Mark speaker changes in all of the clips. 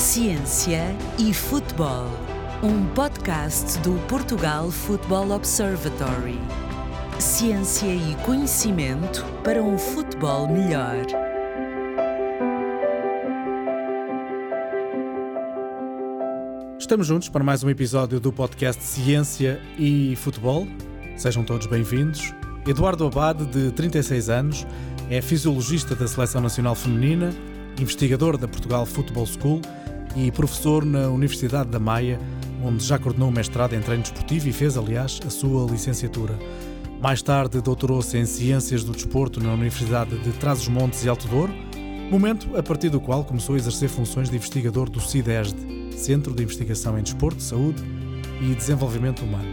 Speaker 1: Ciência e Futebol, um podcast do Portugal Football Observatory. Ciência e conhecimento para um futebol melhor.
Speaker 2: Estamos juntos para mais um episódio do podcast Ciência e Futebol. Sejam todos bem-vindos. Eduardo Abade, de 36 anos, é fisiologista da Seleção Nacional Feminina, investigador da Portugal Football School e professor na Universidade da Maia, onde já coordenou o mestrado em treino desportivo e fez, aliás, a sua licenciatura. Mais tarde doutorou-se em Ciências do Desporto na Universidade de Trás-os-Montes e Alto Douro, momento a partir do qual começou a exercer funções de investigador do CIDESD, Centro de Investigação em Desporto, Saúde e Desenvolvimento Humano.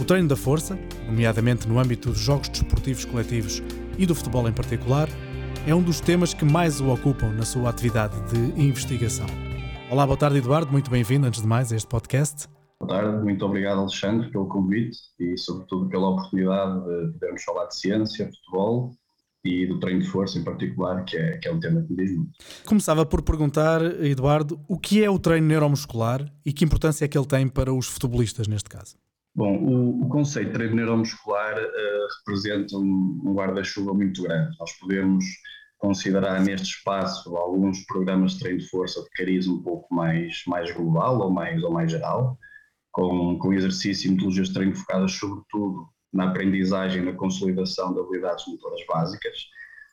Speaker 2: O treino da força, nomeadamente no âmbito dos jogos desportivos coletivos e do futebol em particular, é um dos temas que mais o ocupam na sua atividade de investigação. Olá, boa tarde, Eduardo. Muito bem-vindo, antes de mais, a este podcast.
Speaker 3: Boa tarde, muito obrigado, Alexandre, pelo convite e, sobretudo, pela oportunidade de podermos falar de ciência, futebol e do treino de força em particular, que é, que é um tema que me diz muito.
Speaker 2: Começava por perguntar, Eduardo, o que é o treino neuromuscular e que importância é que ele tem para os futebolistas neste caso?
Speaker 3: Bom, o, o conceito de treino neuromuscular uh, representa um, um guarda-chuva muito grande. Nós podemos considerar neste espaço alguns programas de treino de força de cariz um pouco mais, mais global ou mais, ou mais geral, com, com exercício e metodologias de treino focadas sobretudo na aprendizagem na consolidação de habilidades motoras básicas,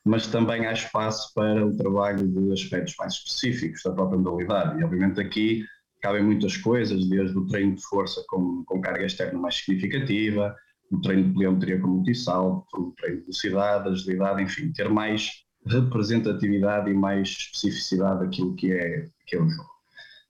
Speaker 3: mas também há espaço para o trabalho de aspectos mais específicos da própria modalidade. E, obviamente, aqui cabem muitas coisas, desde o treino de força com, com carga externa mais significativa, o treino de pliometria com multissalto, o treino de velocidade, agilidade, enfim, ter mais representatividade e mais especificidade daquilo que é, que é o jogo.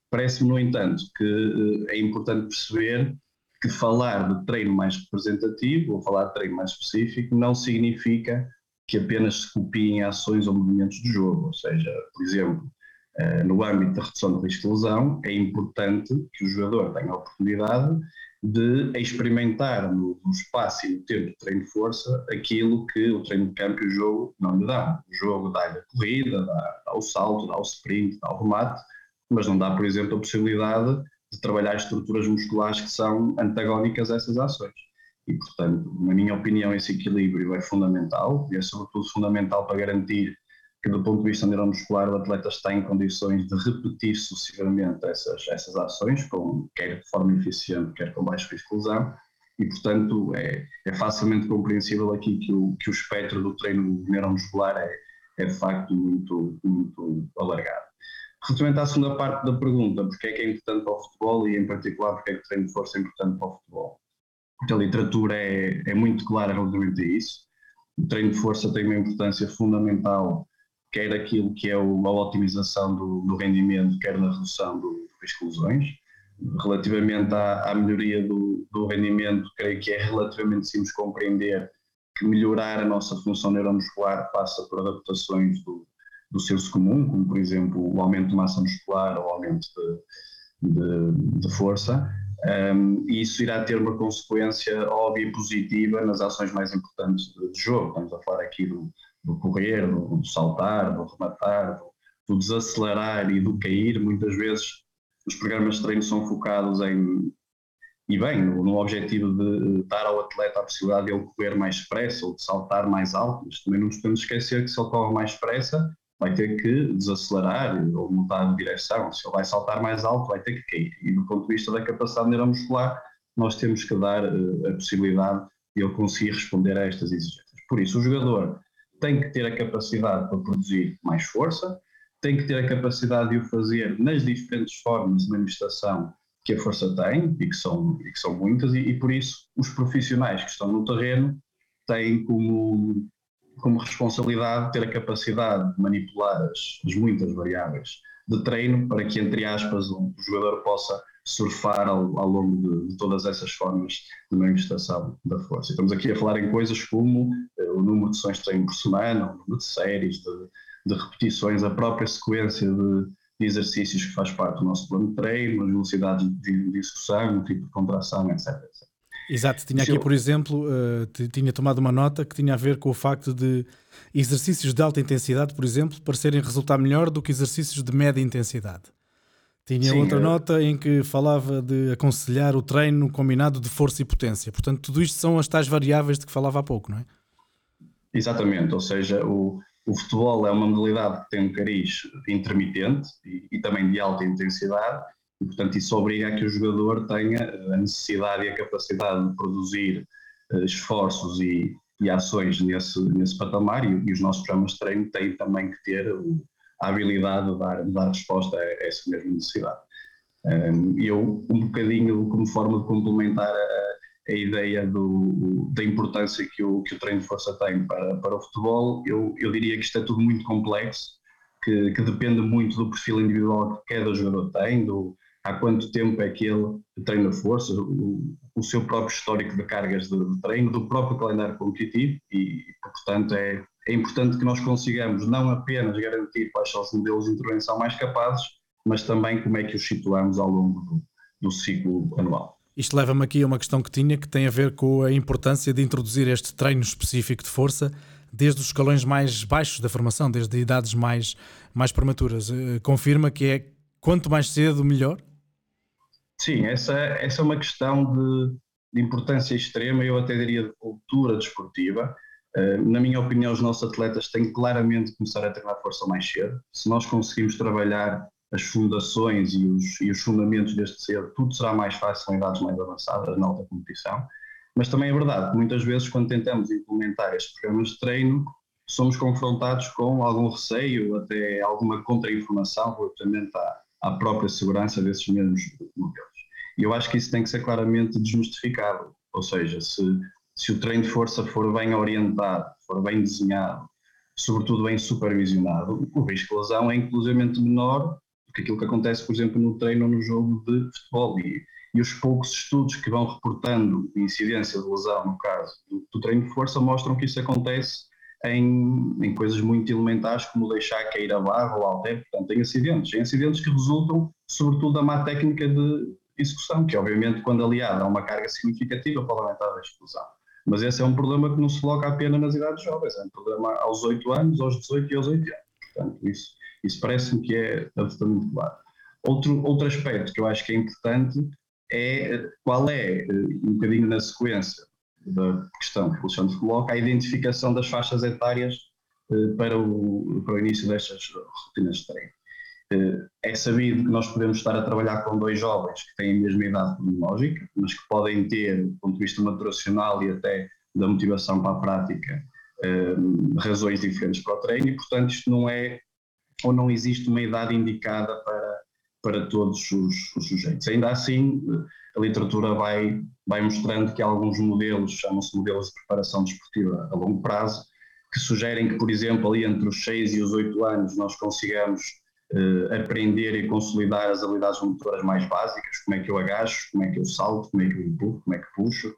Speaker 3: Parece-me, no entanto, que eh, é importante perceber que falar de treino mais representativo ou falar de treino mais específico não significa que apenas se copiem ações ou movimentos do jogo. Ou seja, por exemplo, eh, no âmbito da redução do risco de lesão, é importante que o jogador tenha a oportunidade de experimentar no, espaço e no tempo de treino de força aquilo que o treino de campo e o jogo não lhe dão. O jogo dá-lhe a corrida, dá, dá o salto, dá o sprint, dá o remate, mas não dá, por exemplo, a possibilidade de trabalhar estruturas musculares que são antagónicas a essas ações. E, portanto, na minha opinião, esse equilíbrio é fundamental e é, sobretudo, fundamental para garantir que, do ponto de vista neuromuscular, o atleta está em condições de repetir sucessivamente essas, essas ações, com, quer de forma eficiente, quer com baixo risco de lesão, e, portanto, é, é facilmente compreensível aqui que o, que o espectro do treino neuromuscular é, é de facto muito, muito alargado. Relativamente à segunda parte da pergunta, porque é que é importante para o futebol e, em particular, porque é que o treino de força é importante para o futebol? A literatura é, é muito clara relativamente a isso. O treino de força tem uma importância fundamental, quer aquilo que é a otimização do, do rendimento, quer na redução do, de lesões. Relativamente à, à melhoria do, do, rendimento, creio que é relativamente simples compreender que melhorar a nossa função neuromuscular passa por adaptações do, do senso comum, como por exemplo o aumento de massa muscular ou o aumento de, de, de força, um, e isso irá ter uma consequência óbvia e positiva nas ações mais importantes do jogo. Estamos a falar aqui do, do correr, do, do, saltar, do rematar, do, do desacelerar e do cair. Muitas vezes os programas de treino são focados em, e bem, no, no, objetivo de dar ao atleta a possibilidade de ele correr mais depressa ou de saltar mais alto, mas também não nos podemos esquecer que se ele corre mais depressa, vai ter que desacelerar ou mudar de direção. Se ele vai saltar mais alto, vai ter que cair. E do ponto de vista da capacidade neuromuscular, nós temos que dar uh, a possibilidade de ele conseguir responder a estas exigências. Por isso, o jogador tem que ter a capacidade para produzir mais força, tem que ter a capacidade de o fazer nas diferentes formas de manifestação que a força tem, e que são, e que são muitas, e, e por isso os profissionais que estão no terreno têm como como responsabilidade ter a capacidade de manipular as, as muitas variáveis de treino para que, entre aspas, o, jogador possa surfar ao, ao longo de, de, todas essas formas de manifestação da força. Estamos aqui a falar em coisas como uh, o número de sessões de treino por semana, o número de séries, de, de repetições, a própria sequência de, de, exercícios que faz parte do nosso plano de treino, as velocidades de, de execução, o tipo de contração, etc. etc.
Speaker 2: Exato, tinha aqui, por exemplo, uh, tinha tomado uma nota que tinha a ver com o facto de exercícios de alta intensidade, por exemplo, parecerem resultar melhor do que exercícios de média intensidade. Tinha Sim, outra nota em que falava de aconselhar o treino combinado de força e potência. Portanto, tudo isto são as tais variáveis de que falava há pouco, não é?
Speaker 3: Exatamente, ou seja, o, o futebol é uma modalidade que tem um cariz intermitente e, e, também de alta intensidade, e portanto isso obriga a que o jogador tenha a necessidade e a capacidade de produzir uh, esforços e, e, ações nesse, nesse patamar, e, e, os nossos programas de treino têm também que ter a habilidade de dar, de dar resposta a, a essa mesma necessidade. Um, eu, um bocadinho como forma de complementar a, a ideia do, da importância que o, que o treino de força tem para, para o futebol, eu, eu diria que isto é tudo muito complexo, que, que depende muito do perfil individual que cada jogador tem, do, há quanto tempo é que ele treina força, o, o seu próprio histórico de cargas de, de, treino, do próprio calendário competitivo e, portanto, é, é importante que nós consigamos não apenas garantir quais são os modelos de intervenção mais capazes, mas também como é que os situamos ao longo do, do ciclo anual.
Speaker 2: Isto leva-me aqui a uma questão que tinha que tem a ver com a importância de introduzir este treino específico de força desde os escalões mais baixos da formação, desde idades mais, mais prematuras. Eh, confirma que é quanto mais cedo, melhor?
Speaker 3: Sim, essa, essa é uma questão de, de importância extrema, eu até diria de cultura desportiva. Uh, na minha opinião, os nossos atletas têm claramente que começar a treinar força mais cedo. Se nós conseguimos trabalhar as fundações e os, e os fundamentos deste ser, tudo será mais fácil em idades mais avançadas, na alta competição. Mas também é verdade que muitas vezes, quando tentamos implementar estes programas de treino, somos confrontados com algum receio, até alguma contra-informação relativamente à, à própria segurança desses mesmos modelos. E eu acho que isso tem que ser claramente desmistificado. Ou seja, se, se o treino de força for bem orientado, for bem desenhado, sobretudo bem supervisionado, o risco de lesão é inclusivamente menor que aquilo que acontece, por exemplo, no treino ou no jogo de futebol. E, e os poucos estudos que vão reportando incidência de lesão, no caso do, do treino de força, mostram que isso acontece em, em, coisas muito elementares, como deixar cair a barra ou alter, portanto, em acidentes. Em acidentes que resultam, sobretudo, da má técnica de execução, que obviamente, quando aliada a uma carga significativa, pode aumentar a explosão. Mas esse é um problema que não se coloca apenas nas idades jovens, é um problema aos 8 anos, aos 18 e aos 80 anos. Portanto, isso isso parece-me que é absolutamente claro. Outro, outro aspecto que eu acho que é importante é qual é, eh, um bocadinho na sequência da questão que o Alexandre coloca, a identificação das faixas etárias eh, para o, para o início destas rotinas de treino. É sabido que nós podemos estar a trabalhar com dois jovens que têm a mesma idade cronológica, mas que podem ter, do ponto de vista maturacional e até da motivação para a prática, razões diferentes para o treino, e portanto isto não é ou não existe uma idade indicada para, para todos os, os sujeitos. Ainda assim, a literatura vai, vai mostrando que alguns modelos, chamam-se modelos de preparação desportiva a longo prazo, que sugerem que, por exemplo, ali entre os 6 e os 8 anos nós consigamos eh, aprender e consolidar as habilidades motoras mais básicas, como é que eu agacho, como é que eu salto, como é que eu empurro, como é que puxo,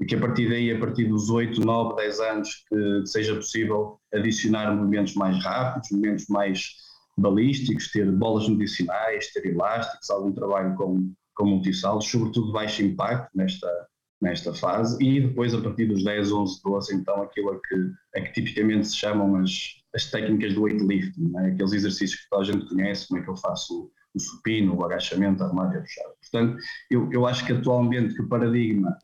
Speaker 3: e que a partir daí, a partir dos 8, 9, 10 anos, que seja possível adicionar movimentos mais rápidos, movimentos mais balísticos, ter bolas medicinais, ter elásticos, algum trabalho com, com multissalos, sobretudo baixo impacto nesta, nesta fase, e depois a partir dos 10, 11, 12, então aquilo a que, a que tipicamente se chamam as, as técnicas do weightlifting, é? aqueles exercícios que toda a gente conhece, como é que eu faço o, supino, o agachamento, a armário puxado. Portanto, eu, eu acho que atualmente que o paradigma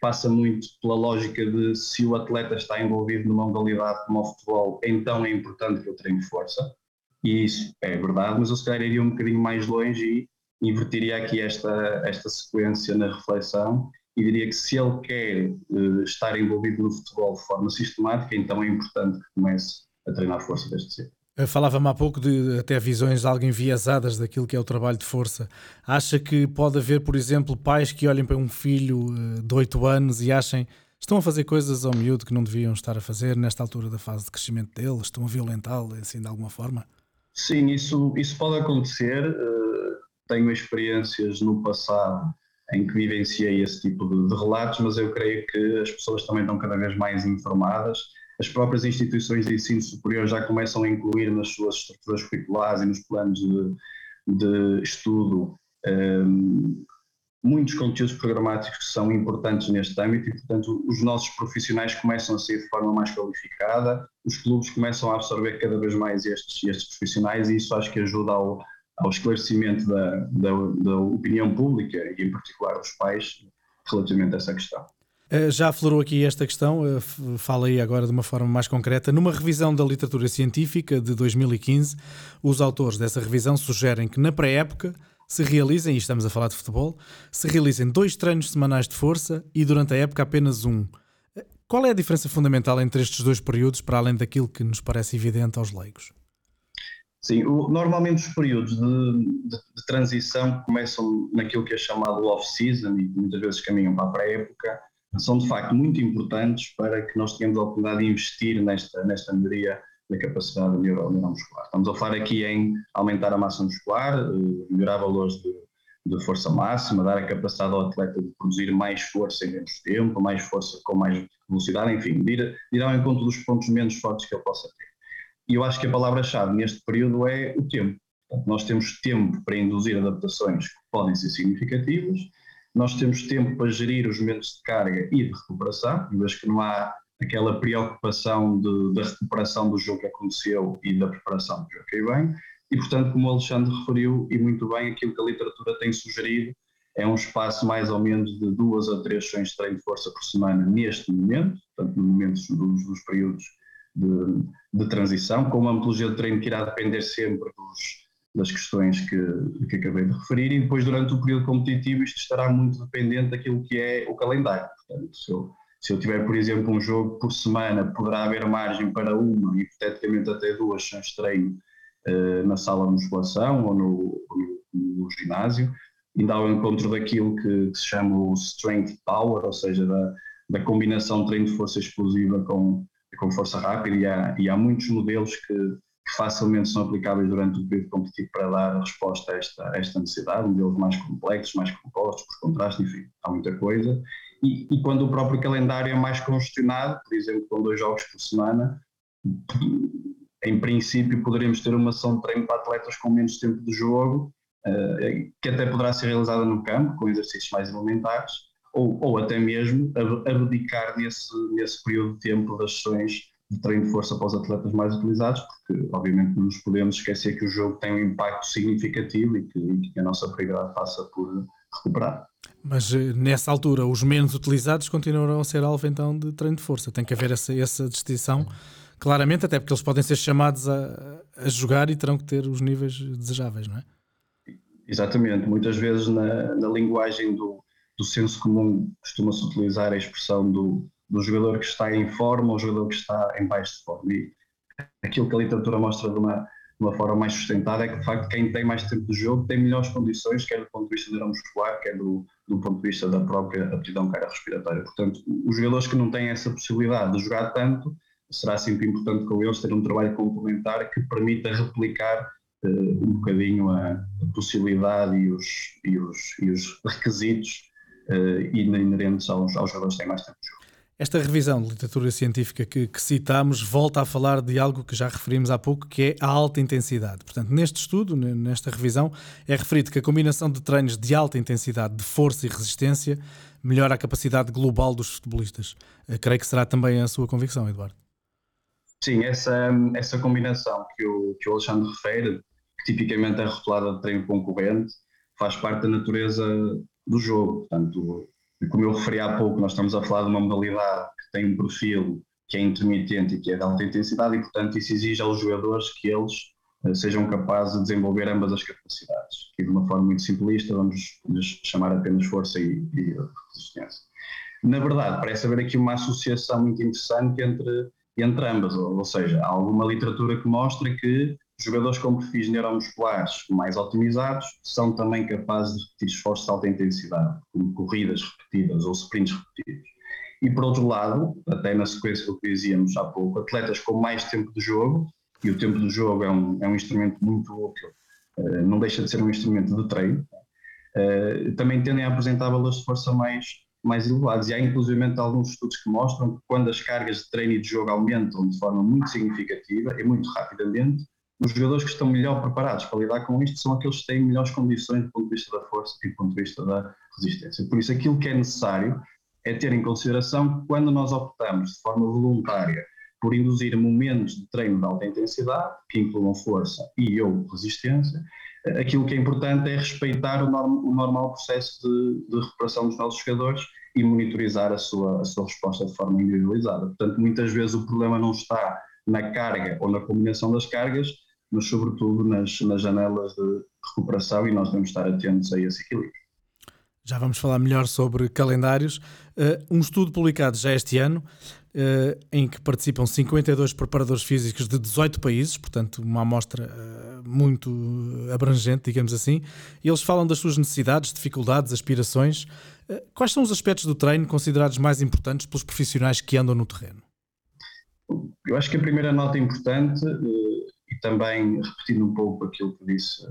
Speaker 3: passa muito pela lógica de se o atleta está envolvido numa modalidade como o futebol, então é importante que ele treine força, e isso é verdade, mas eu se calhar iria um bocadinho mais longe e invertiria aqui esta, esta sequência na reflexão e diria que se ele quer uh, estar envolvido no futebol de forma sistemática, então é importante que comece a treinar força desde cedo.
Speaker 2: Falava-me há pouco de até visões algo enviesadas daquilo que é o trabalho de força. Acha que pode haver, por exemplo, pais que olhem para um filho eh, de 8 anos e achem estão a fazer coisas ao miúdo que não deviam estar a fazer nesta altura da fase de crescimento dele? Estão a violentá-lo assim de alguma forma?
Speaker 3: Sim, isso, isso pode acontecer. Eh, tenho experiências no passado em que vivenciei esse tipo de, de relatos, mas eu creio que as pessoas também estão cada vez mais informadas as próprias instituições de ensino superior já começam a incluir nas suas estruturas curriculares e nos planos de, de estudo um, muitos conteúdos programáticos que são importantes neste âmbito e, portanto, os nossos profissionais começam a sair de forma mais qualificada, os clubes começam a absorver cada vez mais estes, estes profissionais e isso acho que ajuda ao, ao esclarecimento da, da, da opinião pública e, em particular, dos pais relativamente a essa questão.
Speaker 2: Eh, já aflorou aqui esta questão, eh, fala aí agora de uma forma mais concreta. Numa revisão da literatura científica de 2015, os autores dessa revisão sugerem que na pré-época se realizem, e estamos a falar de futebol, se realizem dois treinos semanais de força e durante a época apenas um. Eh, qual é a diferença fundamental entre estes dois períodos, para além daquilo que nos parece evidente aos leigos?
Speaker 3: Sim, o, normalmente os períodos de, de, de, transição começam naquilo que é chamado off-season e muitas vezes caminham para a pré-época são de facto muito importantes para que nós tenhamos a oportunidade de investir nesta, nesta melhoria da capacidade neuro, neuromuscular. Estamos a falar aqui em aumentar a massa muscular, eh, melhorar valores de, de, força máxima, dar a capacidade ao atleta de produzir mais força em menos tempo, mais força com mais velocidade, enfim, de ir, de ir ao encontro dos pontos menos fortes que ele possa ter. E eu acho que a palavra-chave neste período é o tempo. Portanto, nós temos tempo para induzir adaptações que podem ser significativas, nós temos tempo para gerir os momentos de carga e de recuperação, uma vez que não há aquela preocupação de, da recuperação do jogo que aconteceu e da preparação do jogo que vem. E, portanto, como o Alexandre referiu, e muito bem, aquilo que a literatura tem sugerido é um espaço mais ou menos de duas a três sessões de treino de força por semana neste momento, portanto, no momento dos, dos períodos de, de, transição, com uma metodologia de treino que irá depender sempre dos, das questões que, que acabei de referir, e depois, durante o período competitivo, isto estará muito dependente daquilo que é o calendário. Portanto, se eu, se eu tiver, por exemplo, um jogo por semana, poderá haver margem para uma, hipoteticamente até duas sessões de treino uh, na sala de musculação ou no, no, no ginásio, ao encontro daquilo que, que, se chama o strength power, ou seja, da, da combinação de treino de força explosiva com, com força rápida, e há, e há muitos modelos que que facilmente são aplicáveis durante o período competitivo para dar resposta a esta, a esta necessidade, modelos mais complexos, mais compostos, por contraste, enfim, há muita coisa. E, e, quando o próprio calendário é mais congestionado, por exemplo, com dois jogos por semana, em princípio poderemos ter uma ação de treino para atletas com menos tempo de jogo, uh, que até poderá ser realizada no campo, com exercícios mais elementares, ou, ou até mesmo abdicar nesse, nesse período de tempo das sessões de treino de força para os atletas mais utilizados, porque obviamente não nos podemos esquecer que o jogo tem um impacto significativo e que, e que a nossa prioridade passa por recuperar.
Speaker 2: Mas eh, nessa altura, os menos utilizados continuarão a ser alvo então de treino de força. Tem que haver essa, essa distinção, claramente, até porque eles podem ser chamados a, a jogar e terão que ter os níveis desejáveis, não é?
Speaker 3: Exatamente. Muitas vezes na, na linguagem do, do senso comum costuma-se utilizar a expressão do do jogador que está em forma ou jogador que está em baixo de forma. E aquilo que a literatura mostra de uma, de uma forma mais sustentada é que, de facto, quem tem mais tempo de jogo tem melhores condições, quer do ponto de vista neuromuscular, quer do, do ponto de vista da própria aptidão respiratória. Portanto, os jogadores que não têm essa possibilidade de jogar tanto, será sempre importante com eles ter um trabalho complementar que permita replicar uh, um bocadinho a, a, possibilidade e os, e os, e os requisitos uh, inerentes aos, aos jogadores que têm mais tempo de jogo.
Speaker 2: Esta revisão de literatura científica que, que citamos volta a falar de algo que já referimos há pouco, que é a alta intensidade. Portanto, neste estudo, nesta revisão, é referido que a combinação de treinos de alta intensidade, de força e resistência, melhora a capacidade global dos futebolistas. Eu eh, creio que será também a sua convicção, Eduardo.
Speaker 3: Sim, essa, essa combinação que o, que o Alexandre refere, que tipicamente é rotulada de treino concorrente, faz parte da natureza do jogo. Portanto, e como eu referi há pouco, nós estamos a falar de uma modalidade que tem um perfil que é intermitente e que é de alta intensidade e, portanto, isso exige aos jogadores que eles uh, sejam capazes de desenvolver ambas as capacidades. E de uma forma muito simplista, vamos chamar apenas força e, e resistência. Na verdade, parece haver aqui uma associação muito interessante entre, entre ambas, ou, ou seja, há alguma literatura que mostra que Jogadores com perfis neuromusculares mais otimizados são também capazes de repetir esforços de alta intensidade, como corridas repetidas ou sprints repetidos. E por outro lado, até na sequência do que dizíamos há pouco, atletas com mais tempo de jogo, e o tempo de jogo é um, é um instrumento muito útil, uh, não deixa de ser um instrumento de treino, uh, também tendem a apresentar valores de força mais, mais elevados. E há inclusive alguns estudos que mostram que quando as cargas de treino e de jogo aumentam de forma muito significativa e muito rapidamente, os jogadores que estão melhor preparados para lidar com isto são aqueles que têm melhores condições do ponto de vista da força e do ponto de vista da resistência. Por isso, aquilo que é necessário é ter em consideração que quando nós optamos de forma voluntária por induzir momentos de treino de alta intensidade, que incluam força e ou resistência, aquilo que é importante é respeitar o, norm, o normal processo de, de, recuperação dos nossos jogadores e monitorizar a sua, a sua resposta de forma individualizada. Portanto, muitas vezes o problema não está na carga ou na combinação das cargas, mas sobretudo nas, nas janelas de recuperação e nós devemos estar atentos a esse equilíbrio.
Speaker 2: Já vamos falar melhor sobre calendários. Uh, um estudo publicado já este ano, uh, em que participam 52 preparadores físicos de 18 países, portanto, uma amostra uh, muito abrangente, digamos assim. E eles falam das suas necessidades, dificuldades, aspirações. quais são os aspectos do treino considerados mais importantes pelos profissionais que andam no terreno?
Speaker 3: Eu acho que a primeira nota importante, e também repetindo um pouco aquilo que disse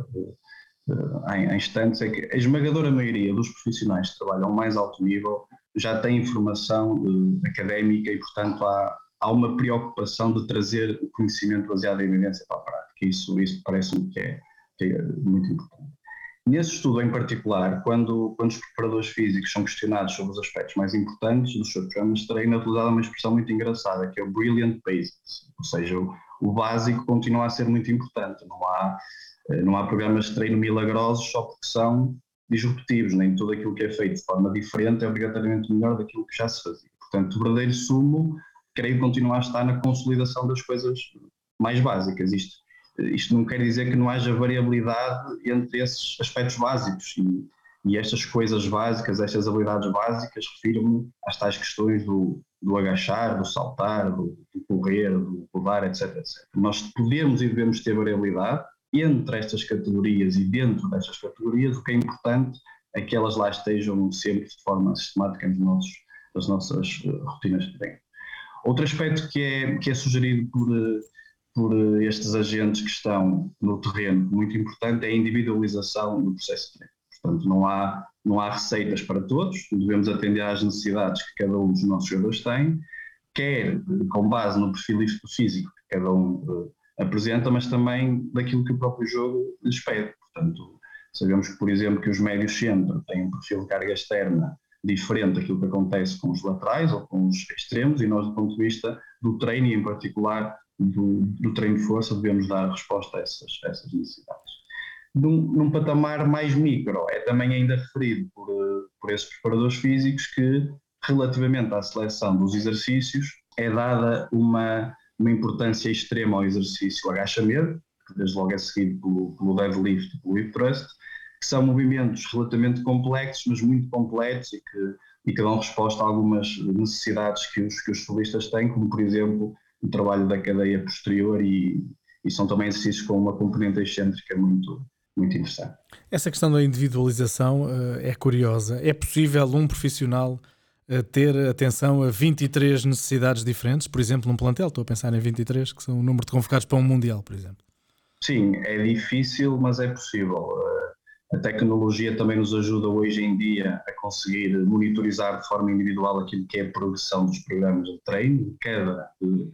Speaker 3: em, em instantes, é que a esmagadora maioria dos profissionais que trabalham mais alto nível já têm formação uh, académica e, portanto, há, há uma preocupação de trazer o conhecimento baseado em evidência para a prática. Isso, isso parece-me que é, que é muito importante. Nesse estudo em particular, quando, quando os preparadores físicos são questionados sobre os aspectos mais importantes dos seus programas é utilizada uma expressão muito engraçada, que é o brilliant basics, ou seja, o, o básico continua a ser muito importante, não há eh, não há programas de treino milagrosos só porque são disruptivos, nem tudo aquilo que é feito de forma diferente é obrigatoriamente melhor daquilo que já se fazia. Portanto, o verdadeiro sumo, creio, continua a estar na consolidação das coisas mais básicas. Isto, isto não quer dizer que não haja variabilidade entre esses aspectos básicos e, e estas coisas básicas, estas habilidades básicas, refiro-me às tais questões do, do agachar, do saltar, do, do correr, do rodar, etc, etc. Nós podemos e devemos ter variabilidade, entre estas categorias e dentro destas categorias, o que é importante é que elas lá estejam sempre de forma sistemática nos nossos, nas nossas eh, rotinas de treino. Outro aspecto que é, que é sugerido por, eh, por estes agentes que estão no terreno, muito importante, é a individualização do processo de treino. Portanto, não há, não há receitas para todos, devemos atender às necessidades que cada um dos nossos jogadores tem, quer com base no perfil físico que cada um apresenta, mas também daquilo que o próprio jogo lhes pede. Portanto, sabemos que, por exemplo, que os médios centro têm um perfil de carga externa diferente daquilo que acontece com os laterais ou com os extremos, e nós, do ponto de vista do treino, e em particular do, do treino de força, devemos dar resposta a essas, a essas necessidades. Num, num, patamar mais micro, é também ainda referido por, por esses preparadores físicos que, relativamente à seleção dos exercícios, é dada uma uma importância extrema ao exercício agachamento, que desde logo é seguido pelo, pelo deadlift e pelo hip thrust, que são movimentos relativamente complexos, mas muito completos e que, e que dão resposta a algumas necessidades que os, que os solistas têm, como por exemplo o trabalho da cadeia posterior e, e são também exercícios com uma componente excêntrica muito, muito interessante.
Speaker 2: Essa questão da individualização uh, é curiosa. É possível um profissional ter atenção a 23 necessidades diferentes, por exemplo, num plantel, estou a pensar em 23, que são o número de convocados para um Mundial, por exemplo.
Speaker 3: Sim, é difícil, mas é possível. Eh, a tecnologia também nos ajuda hoje em dia a conseguir monitorizar de forma individual aquilo que é a progressão dos programas de treino cada uh,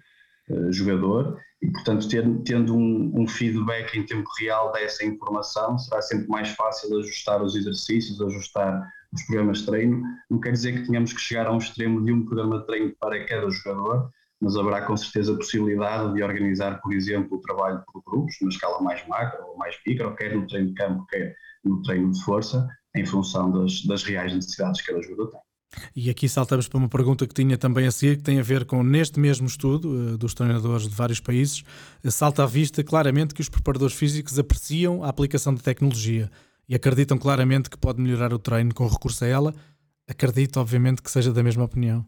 Speaker 3: jogador e, portanto, tendo um, um, feedback em tempo real dessa informação, será sempre mais fácil ajustar os exercícios, ajustar os programas de treino. Não quer dizer que tenhamos que chegar a um extremo de um programa de treino para cada jogador, mas haverá com certeza a possibilidade de organizar, por exemplo, o trabalho por grupos, na escala mais macro ou mais micro, quer no treino de campo, quer no treino de força, em função das, das reais necessidades que cada jogador tem.
Speaker 2: E aqui saltamos para uma pergunta que tinha também a seguir, que tem a ver com neste mesmo estudo uh, dos treinadores de vários países, uh, salta à vista claramente que os preparadores físicos apreciam a aplicação de tecnologia e acreditam claramente que pode melhorar o treino com recurso a ela. Acredito, obviamente, que seja da mesma opinião.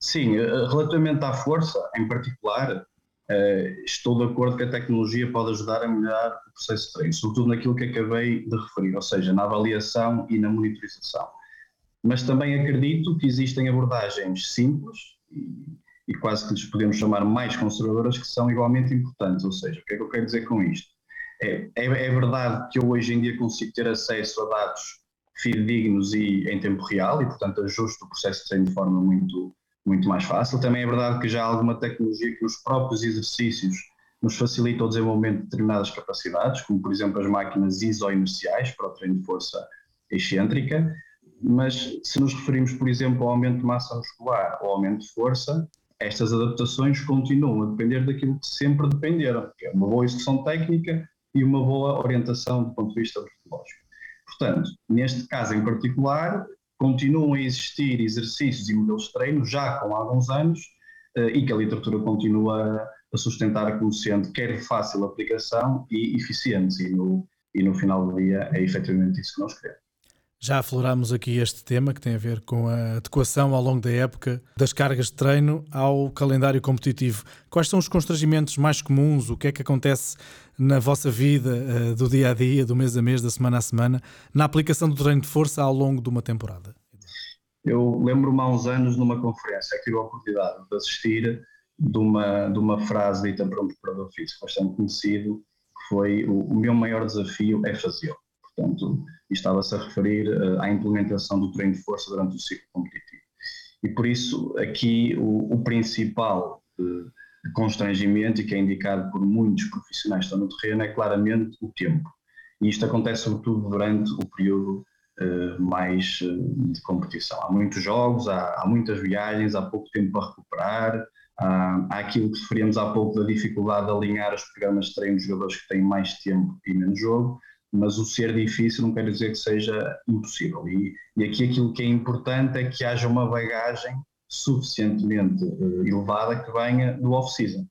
Speaker 3: Sim, eh, relativamente à força, em particular, eh, estou de acordo que a tecnologia pode ajudar a melhorar o processo de treino, sobretudo naquilo que acabei de referir, ou seja, na avaliação e na monitorização. Mas também acredito que existem abordagens simples e, e quase que lhes podemos chamar mais conservadoras que são igualmente importantes. Ou seja, o que é que eu quero dizer com isto? É, é, é, verdade que eu hoje em dia consigo ter acesso a dados fidedignos e em tempo real e, portanto, ajusto o processo de forma muito, muito mais fácil. Também é verdade que já há alguma tecnologia que nos próprios exercícios nos facilita o desenvolvimento de determinadas capacidades, como, por exemplo, as máquinas isoinerciais para o treino de força excêntrica, mas se nos referimos, por exemplo, ao aumento de massa muscular ou aumento de força, estas adaptações continuam a depender daquilo que sempre dependeram, que é uma boa execução técnica, e uma boa orientação do ponto de vista metodológico. Portanto, neste caso em particular, continuam a existir exercícios e modelos de treino já com alguns anos eh, e que a literatura continua a sustentar como sendo quer fácil aplicação e eficientes e no, e no final do dia é efetivamente isso que nós queremos.
Speaker 2: Já aflorámos aqui este tema que tem a ver com a adequação ao longo da época das cargas de treino ao calendário competitivo. Quais são os constrangimentos mais comuns? O que é que acontece na vossa vida, eh, do dia a dia, do mês a mês, da semana a semana, na aplicação do treino de força ao longo de uma temporada?
Speaker 3: Eu lembro-me há uns anos numa conferência que tive a oportunidade de assistir de uma, de uma frase dita por um preparador físico bastante conhecido, que foi o, meu maior desafio é fazê-lo. Portanto, estava-se a referir uh, à implementação do treino de força durante o ciclo competitivo. E por isso, aqui, o, o principal uh, constrangimento, e que é indicado por muitos profissionais que estão no terreno, é claramente o tempo. E isto acontece sobretudo durante o período uh, mais de competição. Há muitos jogos, há, há, muitas viagens, há pouco tempo para recuperar, há, aquilo que referimos há pouco da dificuldade de alinhar os programas de treino de jogadores que têm mais tempo e menos jogo mas o ser difícil não quer dizer que seja impossível. E, e aqui aquilo que é importante é que haja uma bagagem suficientemente uh, elevada que venha do off-season.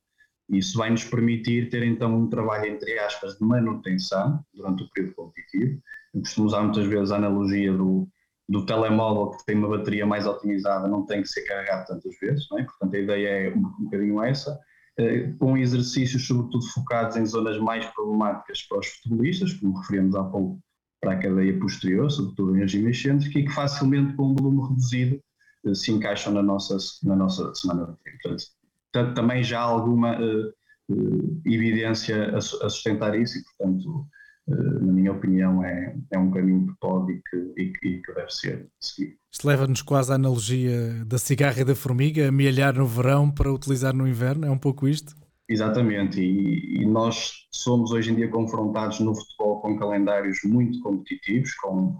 Speaker 3: Isso vai nos permitir ter então um trabalho, entre aspas, de manutenção durante o período competitivo. Costumo usar muitas vezes a analogia do, do telemóvel que tem uma bateria mais otimizada, não tem que ser carregado tantas vezes, não é? portanto a ideia é um, um bocadinho essa. Eh, com exercícios sobretudo focados em zonas mais problemáticas para os futebolistas, como referimos há pouco para a cadeia posterior, sobretudo em regime excêntrico, e que facilmente com um volume reduzido eh, se encaixam na nossa, na nossa semana de treino. Portanto, também já há alguma uh, evidência a, sustentar isso e, portanto, na minha opinião, é, é um caminho que pode e que, e que, que deve ser seguido.
Speaker 2: Isto leva-nos quase à analogia da cigarra e da formiga, amealhar no verão para utilizar no inverno, é um pouco isto?
Speaker 3: Exatamente, e, e, nós somos hoje em dia confrontados no futebol com calendários muito competitivos, com,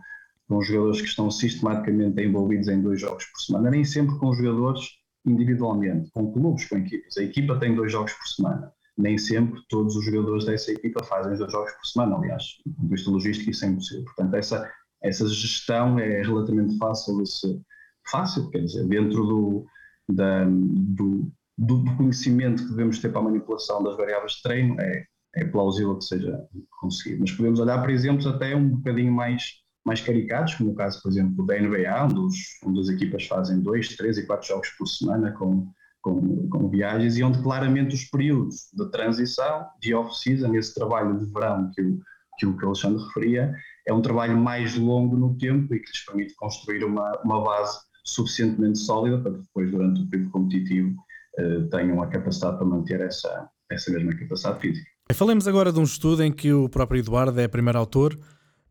Speaker 3: com jogadores que estão sistematicamente envolvidos em dois jogos por semana, nem sempre com jogadores individualmente, com clubes, com equipas. A equipa tem dois jogos por semana, nem sempre todos os jogadores dessa equipa fazem dois jogos por semana, aliás, do ponto de vista logístico isso é impossível. Portanto, essa essa gestão é relativamente fácil de fácil, quer dizer, dentro do, da, do, do, conhecimento que devemos ter para a manipulação das variáveis de treino, é, é plausível que seja conseguido. Mas podemos olhar para exemplos até um bocadinho mais, mais caricados, como o caso, por exemplo, da NBA, onde, os, onde as equipas fazem dois, três e quatro jogos por semana com, com, com viagens e onde claramente os períodos de transição, de off-season, esse trabalho de verão que o, que o Alexandre referia, é um trabalho mais longo no tempo e que lhes permite construir uma, uma base suficientemente sólida para que depois, durante o período competitivo, uh, tenham a capacidade para manter essa, essa mesma capacidade física.
Speaker 2: Falemos agora de um estudo em que o próprio Eduardo é primeiro autor.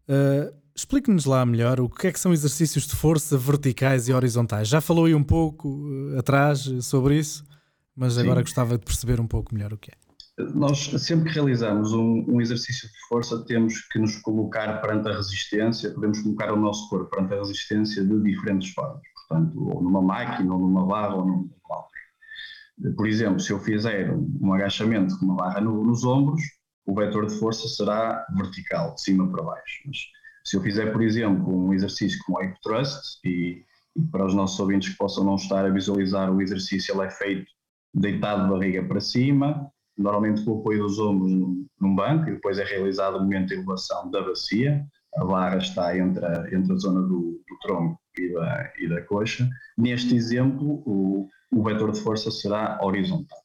Speaker 2: Uh, Explique-nos lá melhor o que é que são exercícios de força verticais e horizontais. Já falou aí um pouco uh, atrás sobre isso, mas Sim. agora gostava de perceber um pouco melhor o que é
Speaker 3: nós sempre que realizamos um, um, exercício de força temos que nos colocar perante a resistência, podemos colocar o nosso corpo perante a resistência de diferentes formas, portanto, ou numa máquina, ou numa barra, ou num halter. Por exemplo, se eu fizer um agachamento com uma barra no, nos ombros, o vetor de força será vertical, de cima para baixo. Mas se eu fizer, por exemplo, um exercício como o hip thrust, e, e para os nossos ouvintes que possam não estar a visualizar o exercício, ele é feito deitado de barriga para cima, normalmente com o apoio dos ombros num banco, e depois é realizado o momento de elevação da bacia, a barra está entre a, entre a zona do, do tronco e da, e da coxa. Neste exemplo, o, o vetor de força será horizontal.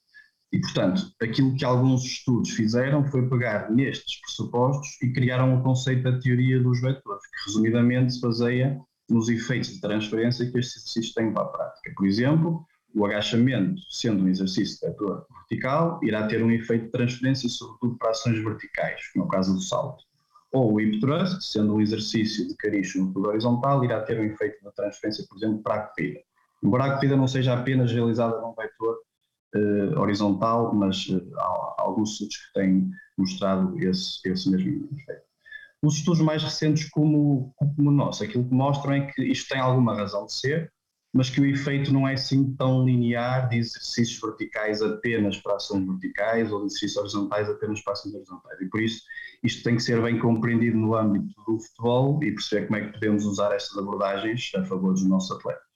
Speaker 3: E, portanto, aquilo que alguns estudos fizeram foi pegar nestes pressupostos e criaram o conceito da teoria dos vetores, que resumidamente se baseia nos efeitos de transferência que estes exercícios têm para a prática. Por exemplo, o agachamento, sendo um exercício de vetor vertical, irá ter um efeito de transferência, sobretudo para ações verticais, como é o caso do salto. Ou o hip thrust, sendo um exercício de caricho no horizontal, irá ter um efeito de transferência, por exemplo, para a corrida. Embora a corrida não seja apenas realizada num vetor horizontal, mas há, há, alguns estudos que têm mostrado esse, esse mesmo efeito. Os estudos mais recentes como, como o nosso, aquilo que mostram é que isto tem alguma razão de ser, mas que o efeito não é assim tão linear de exercícios verticais apenas para ações verticais ou de exercícios horizontais apenas para ações horizontais. E por isso isto tem que ser bem compreendido no âmbito do futebol e perceber como é que podemos usar estas abordagens a favor dos nossos atletas.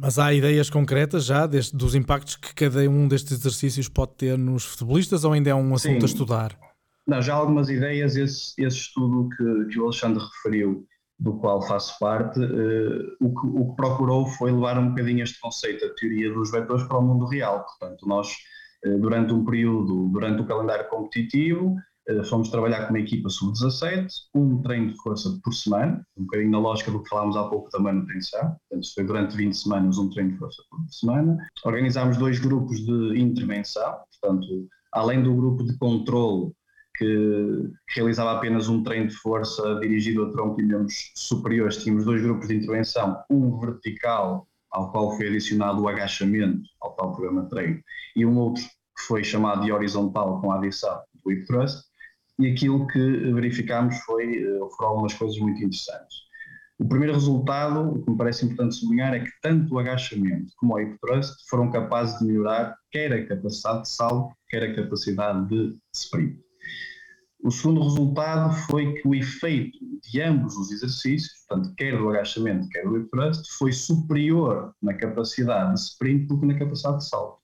Speaker 2: Mas há ideias concretas já deste, dos impactos que cada um destes exercícios pode ter nos futebolistas ou ainda é um assunto Sim. a estudar?
Speaker 3: Não, já há algumas ideias. Esse, esse estudo que, que o Alexandre referiu do qual faço parte, uh, o, que, o, que, procurou foi levar um bocadinho este conceito, a teoria dos vetores, para o mundo real. Portanto, nós, uh, durante um período, durante o calendário competitivo, fomos trabalhar com uma equipa sub-17, um treino de força por semana, um bocadinho na lógica do que falámos há pouco da manutenção. Portanto, foi durante 20 semanas um treino de força por semana. Organizámos dois grupos de intervenção, portanto, além do grupo de controle, que realizava apenas um treino de força dirigido a tronco e membros superiores. Tínhamos dois grupos de intervenção, um vertical, ao qual foi adicionado o agachamento ao tal programa de treino, e um outro que foi chamado de horizontal com a adição do hip thrust, e aquilo que verificámos foi, eh, foram algumas coisas muito interessantes. O primeiro resultado, o que me parece importante sublinhar, é que tanto o agachamento como o hip thrust foram capazes de melhorar quer a capacidade de salto, quer a capacidade de sprint. O segundo resultado foi que o efeito de ambos os exercícios, portanto, quer do agachamento, quer do hip thrust, foi superior na capacidade de sprint do que na capacidade de salto.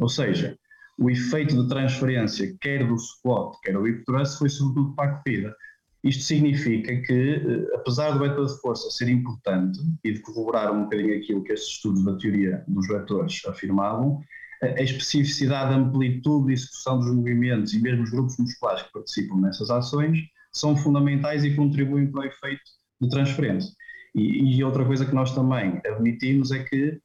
Speaker 3: Ou seja, o efeito de transferência, quer do squat, quer do hip thrust, foi sobretudo para a corrida. Isto significa que, eh, apesar do vetor de força ser importante e de corroborar um bocadinho aquilo que estes estudos da teoria dos vetores afirmavam, a especificidade, a amplitude e execução dos movimentos e mesmo os grupos musculares que participam nessas ações são fundamentais e contribuem para o efeito de transferência. E, e outra coisa que nós também admitimos é que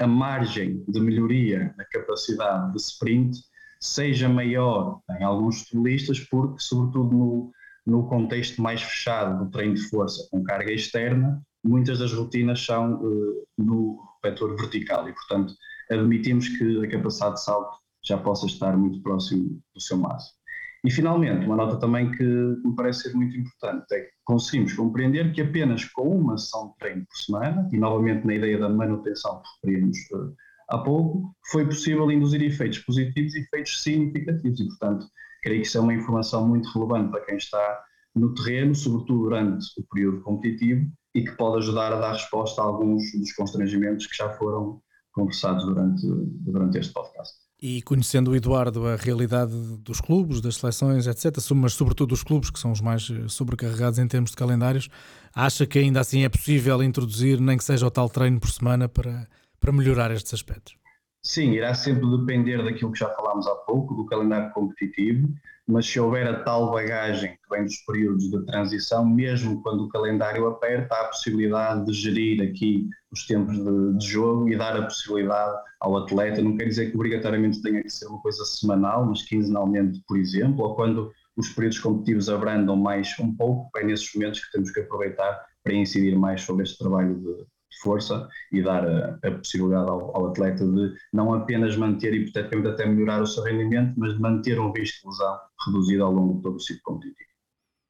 Speaker 3: a margem de melhoria na capacidade de sprint seja maior em alguns futebolistas, porque, sobretudo no, no contexto mais fechado do treino de força com carga externa, muitas das rotinas são uh, no vetor vertical e, portanto, admitimos que a capacidade de salto já possa estar muito próximo do seu máximo. E finalmente, uma nota também que me parece ser muito importante é que conseguimos compreender que apenas com uma sessão de treino por semana, e novamente na ideia da manutenção que referimos uh, há pouco, foi possível induzir efeitos positivos e efeitos significativos. E, portanto, creio que isso é uma informação muito relevante para quem está no terreno, sobretudo durante o período competitivo, e que pode ajudar a dar resposta a alguns dos constrangimentos que já foram conversados durante, durante este podcast.
Speaker 2: E conhecendo o Eduardo, a realidade dos clubes, das seleções, etc., mas sobretudo dos clubes, que são os mais eh, sobrecarregados em termos de calendários, acha que ainda assim é possível introduzir, nem que seja o tal treino por semana, para, para melhorar estes aspectos?
Speaker 3: Sim, irá sempre depender daquilo que já falámos há pouco, do calendário competitivo, mas se houver a tal bagagem que vem dos períodos de transição, mesmo quando o calendário aperta, há a possibilidade de gerir aqui os tempos de, de, jogo e dar a possibilidade ao atleta, não quer dizer que obrigatoriamente tenha que ser uma coisa semanal, mas quinzenalmente, por exemplo, ou quando os períodos competitivos abrandam mais um pouco, é nesses momentos que temos que aproveitar para incidir mais sobre este trabalho de, força e dar a, a possibilidade ao, ao, atleta de não apenas manter e hipoteticamente até melhorar o seu rendimento, mas de manter um risco de lesão reduzido ao longo de todo o ciclo competitivo.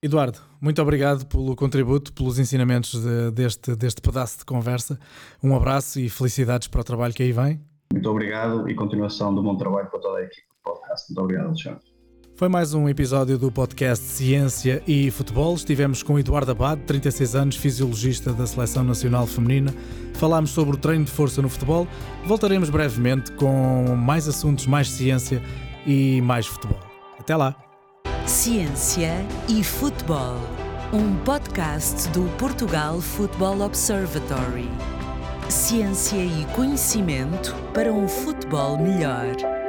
Speaker 2: Eduardo, muito obrigado pelo contributo, pelos ensinamentos de, deste, deste pedaço de conversa. Um abraço e felicidades para o trabalho que aí vem.
Speaker 3: Muito obrigado e continuação do bom trabalho para toda a equipe do podcast. Muito obrigado, Alexandre.
Speaker 2: Foi mais um episódio do podcast Ciência e Futebol. Estivemos com Eduardo Abad, 36 anos, fisiologista da Seleção Nacional Feminina. Falámos sobre o treino de força no futebol. Voltaremos brevemente com mais assuntos, mais ciência e mais futebol. Até lá!
Speaker 1: Ciência e Futebol, um podcast do Portugal Football Observatory. Ciência e conhecimento para um futebol melhor.